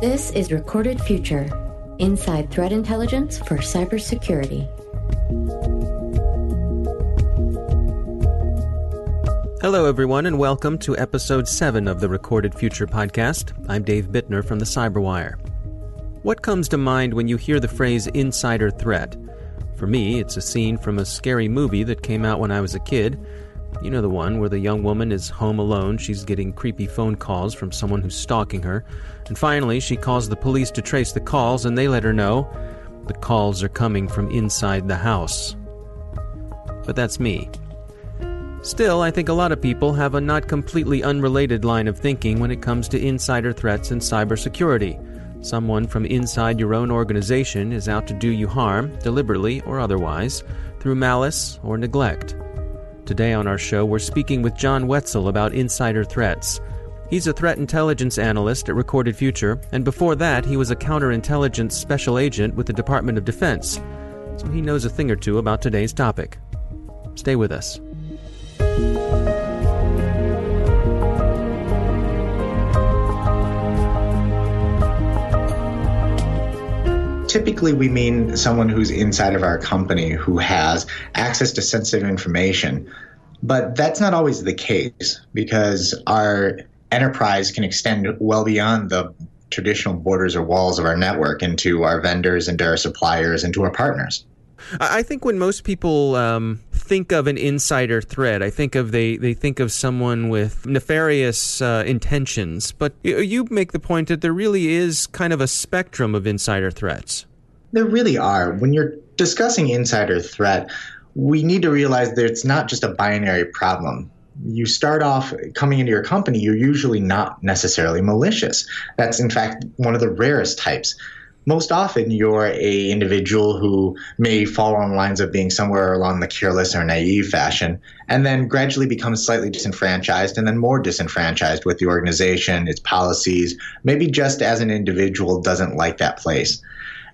This is Recorded Future Inside Threat Intelligence for Cybersecurity. Hello, everyone, and welcome to episode 7 of the Recorded Future podcast. I'm Dave Bittner from the Cyberwire. What comes to mind when you hear the phrase insider threat? For me, it's a scene from a scary movie that came out when I was a kid. You know the one where the young woman is home alone, she's getting creepy phone calls from someone who's stalking her, and finally she calls the police to trace the calls, and they let her know the calls are coming from inside the house. But that's me. Still, I think a lot of people have a not completely unrelated line of thinking when it comes to insider threats and cybersecurity. Someone from inside your own organization is out to do you harm, deliberately or otherwise, through malice or neglect. Today on our show, we're speaking with John Wetzel about insider threats. He's a threat intelligence analyst at Recorded Future, and before that, he was a counterintelligence special agent with the Department of Defense. So he knows a thing or two about today's topic. Stay with us. Typically we mean someone who's inside of our company who has access to sensitive information. But that's not always the case because our enterprise can extend well beyond the traditional borders or walls of our network into our vendors, into our suppliers, into our partners. I think when most people um, think of an insider threat, I think of they, they think of someone with nefarious uh, intentions. But you make the point that there really is kind of a spectrum of insider threats. There really are. When you're discussing insider threat, we need to realize that it's not just a binary problem you start off coming into your company, you're usually not necessarily malicious. That's in fact one of the rarest types most often you're a individual who may fall on lines of being somewhere along the careless or naive fashion and then gradually becomes slightly disenfranchised and then more disenfranchised with the organization its policies maybe just as an individual doesn't like that place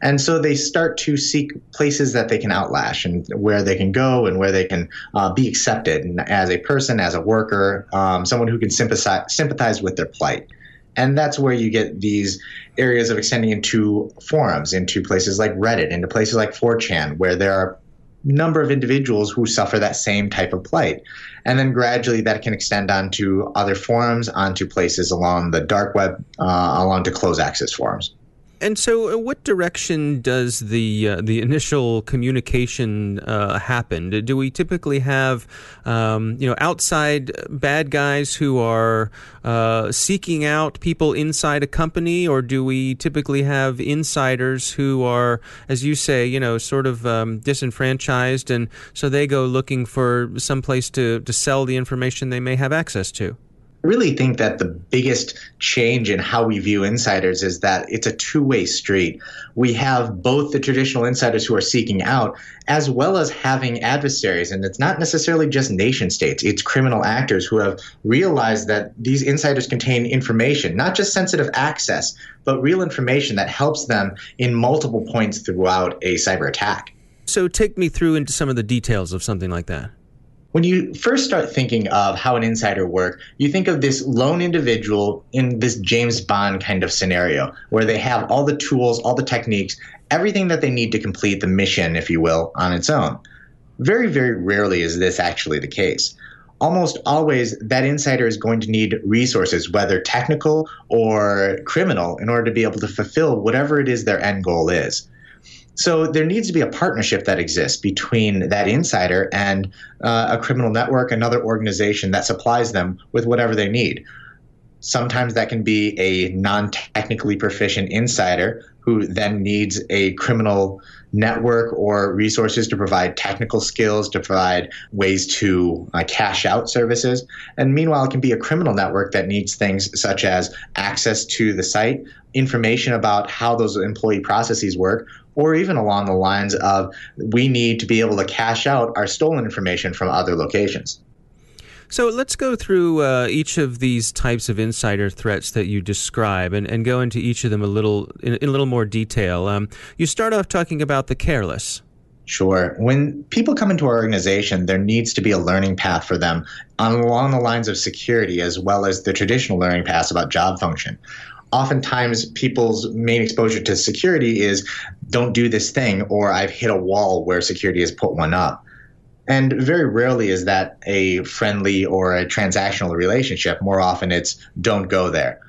and so they start to seek places that they can outlash and where they can go and where they can uh, be accepted as a person, as a worker, um, someone who can sympathize, sympathize with their plight. And that's where you get these areas of extending into forums, into places like Reddit, into places like 4chan, where there are number of individuals who suffer that same type of plight. And then gradually that can extend onto other forums, onto places along the dark web, uh, along to closed access forums. And so, uh, what direction does the uh, the initial communication uh, happen? Do we typically have, um, you know, outside bad guys who are uh, seeking out people inside a company, or do we typically have insiders who are, as you say, you know, sort of um, disenfranchised, and so they go looking for some place to to sell the information they may have access to? Really think that the biggest change in how we view insiders is that it's a two way street. We have both the traditional insiders who are seeking out, as well as having adversaries. And it's not necessarily just nation states, it's criminal actors who have realized that these insiders contain information, not just sensitive access, but real information that helps them in multiple points throughout a cyber attack. So, take me through into some of the details of something like that when you first start thinking of how an insider work, you think of this lone individual in this James Bond kind of scenario where they have all the tools, all the techniques, everything that they need to complete the mission, if you will, on its own. Very, very rarely is this actually the case. Almost always, that insider is going to need resources, whether technical or criminal, in order to be able to fulfill whatever it is their end goal is. So there needs to be a partnership that exists between that insider and uh, a criminal network, another organization that supplies them with whatever they need. Sometimes that can be a non technically proficient insider who then needs a criminal network or resources to provide technical skills, to provide ways to uh, cash out services. And meanwhile, it can be a criminal network that needs things such as access to the site, information about how those employee processes work, or even along the lines of we need to be able to cash out our stolen information from other locations. So let's go through uh, each of these types of insider threats that you describe and, and go into each of them a little in, in a little more detail. Um, you start off talking about the careless. Sure. When people come into our organization, there needs to be a learning path for them along the lines of security as well as the traditional learning paths about job function oftentimes people's main exposure to security is don't do this thing or I've hit a wall where security has put one up. And very rarely is that a friendly or a transactional relationship. More often it's don't go there.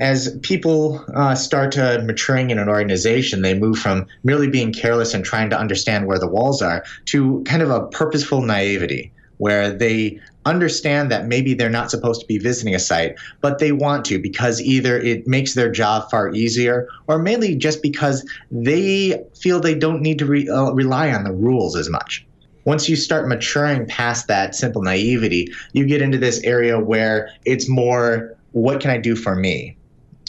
As people uh, start to maturing in an organization, they move from merely being careless and trying to understand where the walls are to kind of a purposeful naivety where they understand that maybe they're not supposed to be visiting a site, but they want to because either it makes their job far easier or mainly just because they feel they don't need to re- uh, rely on the rules as much. Once you start maturing past that simple naivety, you get into this area where it's more, what can I do for me?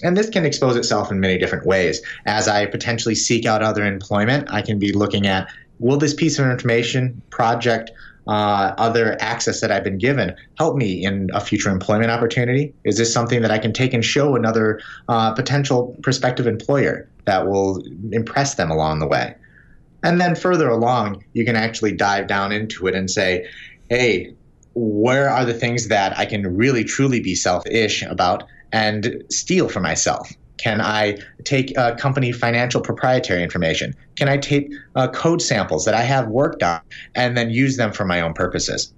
And this can expose itself in many different ways. As I potentially seek out other employment, I can be looking at will this piece of information, project, uh, other access that I've been given help me in a future employment opportunity? Is this something that I can take and show another uh, potential prospective employer that will impress them along the way? And then further along, you can actually dive down into it and say, hey, where are the things that I can really truly be selfish about and steal for myself? Can I take uh, company financial proprietary information? Can I take uh, code samples that I have worked on and then use them for my own purposes?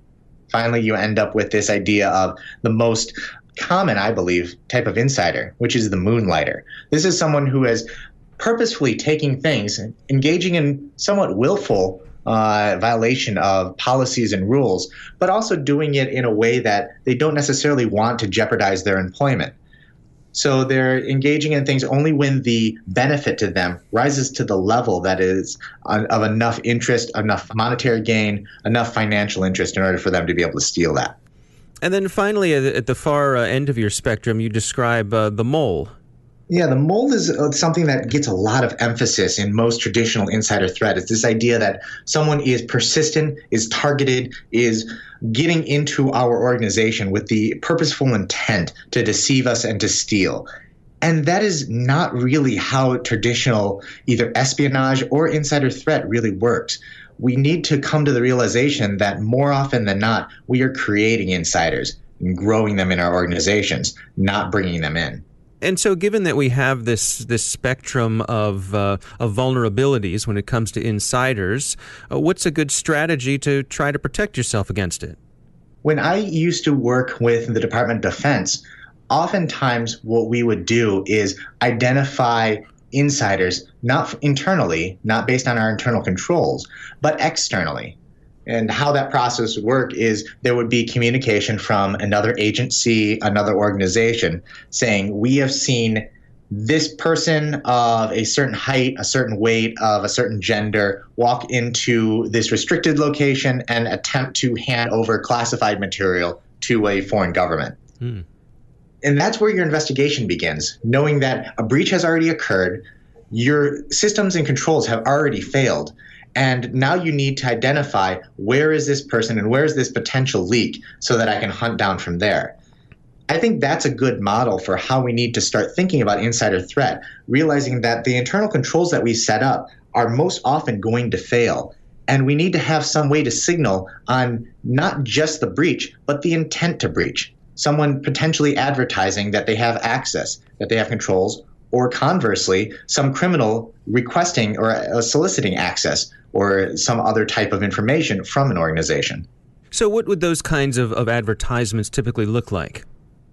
Finally, you end up with this idea of the most common, I believe, type of insider, which is the moonlighter. This is someone who is purposefully taking things, engaging in somewhat willful uh, violation of policies and rules, but also doing it in a way that they don't necessarily want to jeopardize their employment. So they're engaging in things only when the benefit to them rises to the level that is of enough interest, enough monetary gain, enough financial interest in order for them to be able to steal that. And then finally, at the far uh, end of your spectrum, you describe uh, the mole. Yeah, the mold is uh, something that gets a lot of emphasis in most traditional insider threat. It's this idea that someone is persistent, is targeted, is getting into our organization with the purposeful intent to deceive us and to steal. And that is not really how traditional either espionage or insider threat really works. We need to come to the realization that more often than not, we are creating insiders and growing them in our organizations, not bringing them in. And so, given that we have this this spectrum of uh, of vulnerabilities when it comes to insiders, uh, what's a good strategy to try to protect yourself against it? When I used to work with the Department of Defense, oftentimes what we would do is identify insiders not internally, not based on our internal controls, but externally. And how that process would work is there would be communication from another agency, another organization saying, We have seen this person of a certain height, a certain weight, of a certain gender walk into this restricted location and attempt to hand over classified material to a foreign government. Hmm. And that's where your investigation begins, knowing that a breach has already occurred, your systems and controls have already failed and now you need to identify where is this person and where is this potential leak so that I can hunt down from there. I think that's a good model for how we need to start thinking about insider threat, realizing that the internal controls that we set up are most often going to fail. And we need to have some way to signal on not just the breach, but the intent to breach. Someone potentially advertising that they have access, that they have controls, or conversely, some criminal requesting or uh, soliciting access or some other type of information from an organization. So, what would those kinds of, of advertisements typically look like?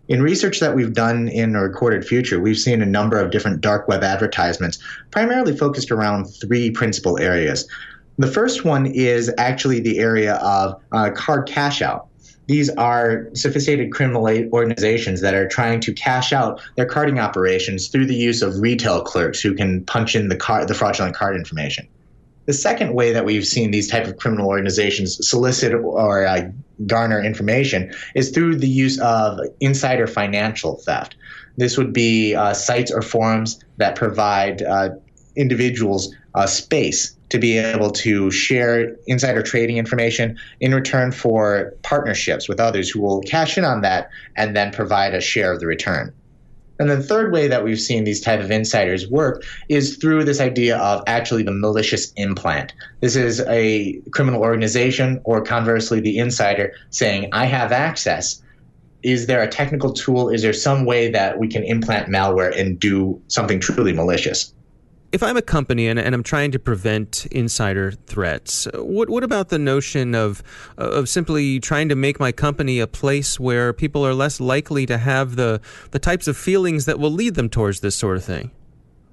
In research that we've done in a recorded future, we've seen a number of different dark web advertisements, primarily focused around three principal areas. The first one is actually the area of uh, card cash out. These are sophisticated criminal organizations that are trying to cash out their carding operations through the use of retail clerks who can punch in the card, the fraudulent card information. The second way that we've seen these type of criminal organizations solicit or uh, garner information is through the use of insider financial theft. This would be uh, sites or forums that provide uh, individuals uh, space to be able to share insider trading information in return for partnerships with others who will cash in on that and then provide a share of the return. And the third way that we've seen these type of insiders work is through this idea of actually the malicious implant. This is a criminal organization or conversely the insider saying, I have access is there a technical tool? Is there some way that we can implant malware and do something truly malicious? If I'm a company and, and I'm trying to prevent insider threats, what what about the notion of of simply trying to make my company a place where people are less likely to have the the types of feelings that will lead them towards this sort of thing?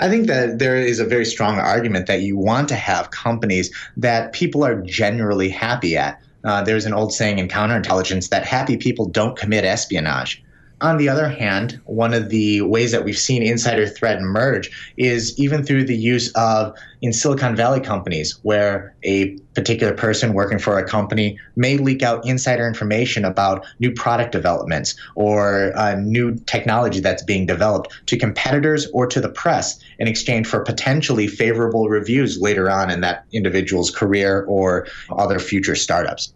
I think that there is a very strong argument that you want to have companies that people are generally happy at. Uh, there's an old saying in counterintelligence that happy people don't commit espionage. On the other hand, one of the ways that we've seen insider threat emerge is even through the use of in Silicon Valley companies, where a particular person working for a company may leak out insider information about new product developments or uh, new technology that's being developed to competitors or to the press in exchange for potentially favorable reviews later on in that individual's career or other future startups.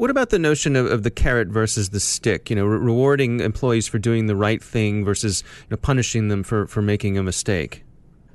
What about the notion of, of the carrot versus the stick? You know, re- rewarding employees for doing the right thing versus you know, punishing them for, for making a mistake?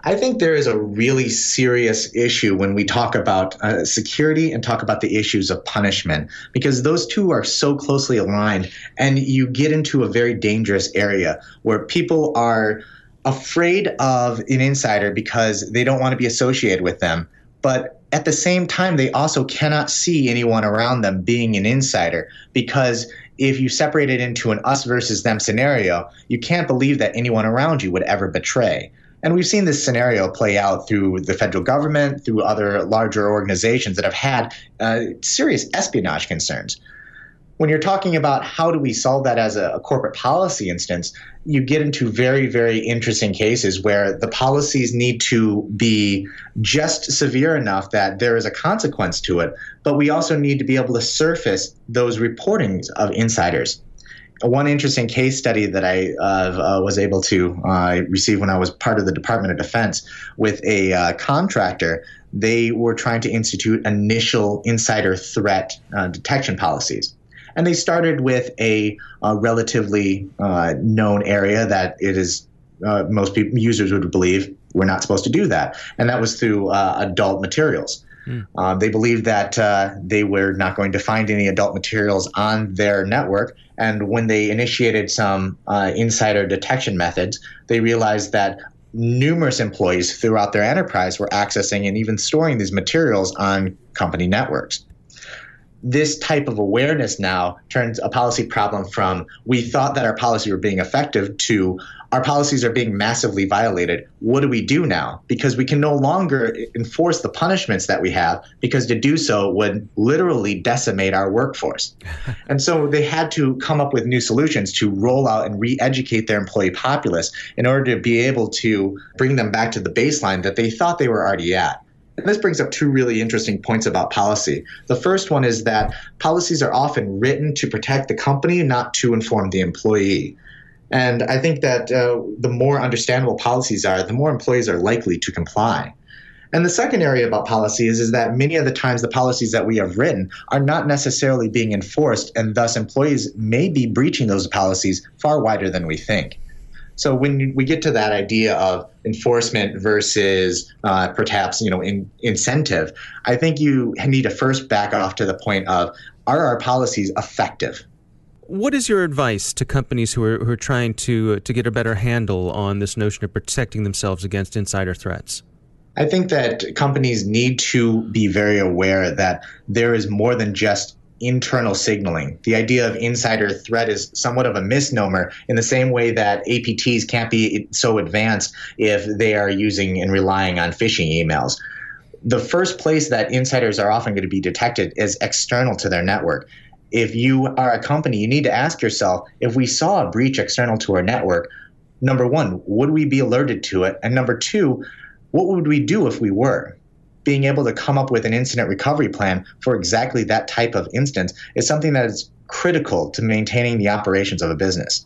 I think there is a really serious issue when we talk about uh, security and talk about the issues of punishment because those two are so closely aligned and you get into a very dangerous area where people are afraid of an insider because they don't want to be associated with them. But at the same time, they also cannot see anyone around them being an insider because if you separate it into an us versus them scenario, you can't believe that anyone around you would ever betray. And we've seen this scenario play out through the federal government, through other larger organizations that have had uh, serious espionage concerns when you're talking about how do we solve that as a, a, corporate policy instance, you get into very, very interesting cases where the policies need to be just severe enough that there is a consequence to it, but we also need to be able to surface those reportings of insiders. One interesting case study that I uh, was able to uh, receive when I was part of the Department of Defense with a uh, contractor, they were trying to institute initial insider threat uh, detection policies and they started with a, relatively uh, known area that it is uh, most people, users would believe we're not supposed to do that, and that was through uh, adult materials. Mm. they believed that uh, they were not going to find any adult materials on their network, and when they initiated some uh, insider detection methods, they realized that numerous employees throughout their enterprise were accessing and even storing these materials on company networks this type of awareness now turns a policy problem from we thought that our policy were being effective to our policies are being massively violated. What do we do now? Because we can no longer enforce the punishments that we have because to do so would literally decimate our workforce. and so they had to come up with new solutions to roll out and re educate their employee populace in order to be able to bring them back to the baseline that they thought they were already at. And this brings up two really interesting points about policy. The first one is that policies are often written to protect the company, not to inform the employee. And I think that uh, the more understandable policies are, the more employees are likely to comply. And the second area about policies is that many of the times the policies that we have written are not necessarily being enforced, and thus employees may be breaching those policies far wider than we think. So when we get to that idea of enforcement versus uh, perhaps you know in, incentive, I think you need to first back off to the point of are our policies effective? What is your advice to companies who are who are trying to uh, to get a better handle on this notion of protecting themselves against insider threats? I think that companies need to be very aware that there is more than just internal signaling. The idea of insider threat is somewhat of a misnomer in the same way that APTs can't be so advanced if they are using and relying on phishing emails. The first place that insiders are often going to be detected is external to their network. If you are a company, you need to ask yourself if we saw a breach external to our network, number one, would we be alerted to it? And number two, what would we do if we were? Being able to come up with an incident recovery plan for exactly that type of instance is something that is critical to maintaining the operations of a business.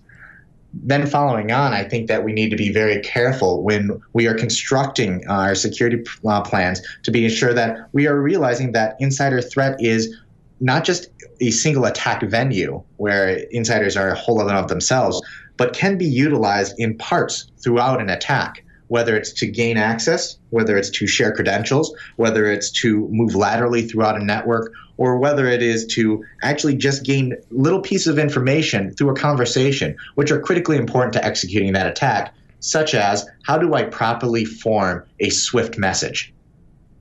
Then, following on, I think that we need to be very careful when we are constructing our security uh, plans to be sure that we are realizing that insider threat is not just a single attack venue where insiders are a whole other of themselves, but can be utilized in parts throughout an attack whether it's to gain access, whether it's to share credentials, whether it's to move laterally throughout a network, or whether it is to actually just gain little pieces of information through a conversation, which are critically important to executing that attack, such as how do I properly form a swift message?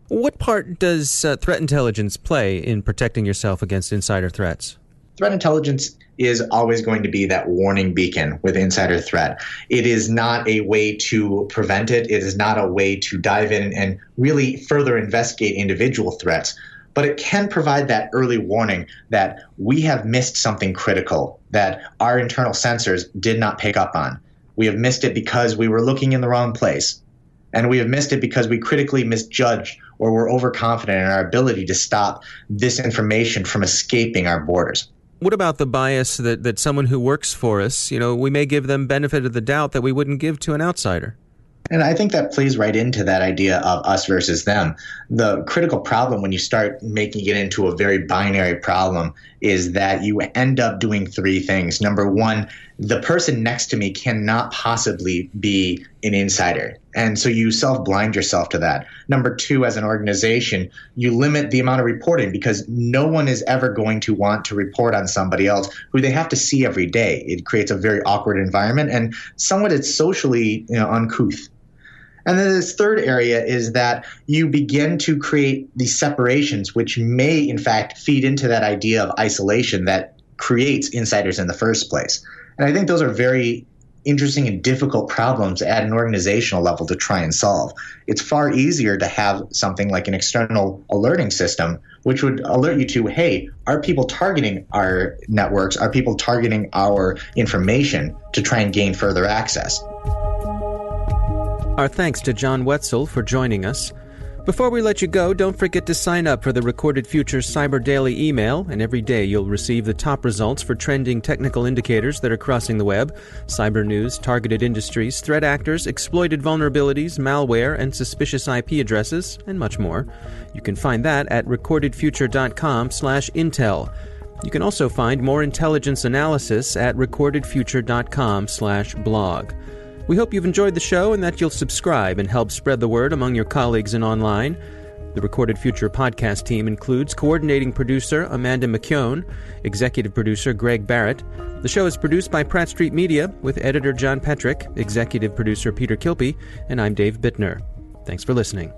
What part does uh, threat intelligence play in protecting yourself against insider threats? Threat intelligence is always going to be that warning beacon with insider threat. It is not a way to prevent it, it is not a way to dive in and really further investigate individual threats. But it can provide that early warning that we have missed something critical that our internal sensors did not pick up on. We have missed it because we were looking in the wrong place. And we have missed it because we critically misjudged or were overconfident in our ability to stop this information from escaping our borders. What about the bias that, that someone who works for us, you know, we may give them benefit of the doubt that we wouldn't give to an outsider? And I think that plays right into that idea of us versus them. The critical problem when you start making it into a very binary problem is that you end up doing three things. Number one, the person next to me cannot possibly be an insider. And so you self blind yourself to that. Number two, as an organization, you limit the amount of reporting because no one is ever going to want to report on somebody else who they have to see every day. It creates a very awkward environment and somewhat it's socially you know, uncouth. And then this third area is that you begin to create these separations, which may, in fact, feed into that idea of isolation that creates insiders in the first place. And I think those are very interesting and difficult problems at an organizational level to try and solve. It's far easier to have something like an external alerting system, which would alert you to hey, are people targeting our networks? Are people targeting our information to try and gain further access? Our thanks to John Wetzel for joining us. Before we let you go, don't forget to sign up for the Recorded Future Cyber Daily email, and every day you'll receive the top results for trending technical indicators that are crossing the web cyber news, targeted industries, threat actors, exploited vulnerabilities, malware, and suspicious IP addresses, and much more. You can find that at recordedfuture.com/intel. You can also find more intelligence analysis at recordedfuture.com/blog. We hope you've enjoyed the show and that you'll subscribe and help spread the word among your colleagues and online. The Recorded Future podcast team includes coordinating producer Amanda McKeon, executive producer Greg Barrett. The show is produced by Pratt Street Media with editor John Petrik, executive producer Peter Kilpe, and I'm Dave Bittner. Thanks for listening.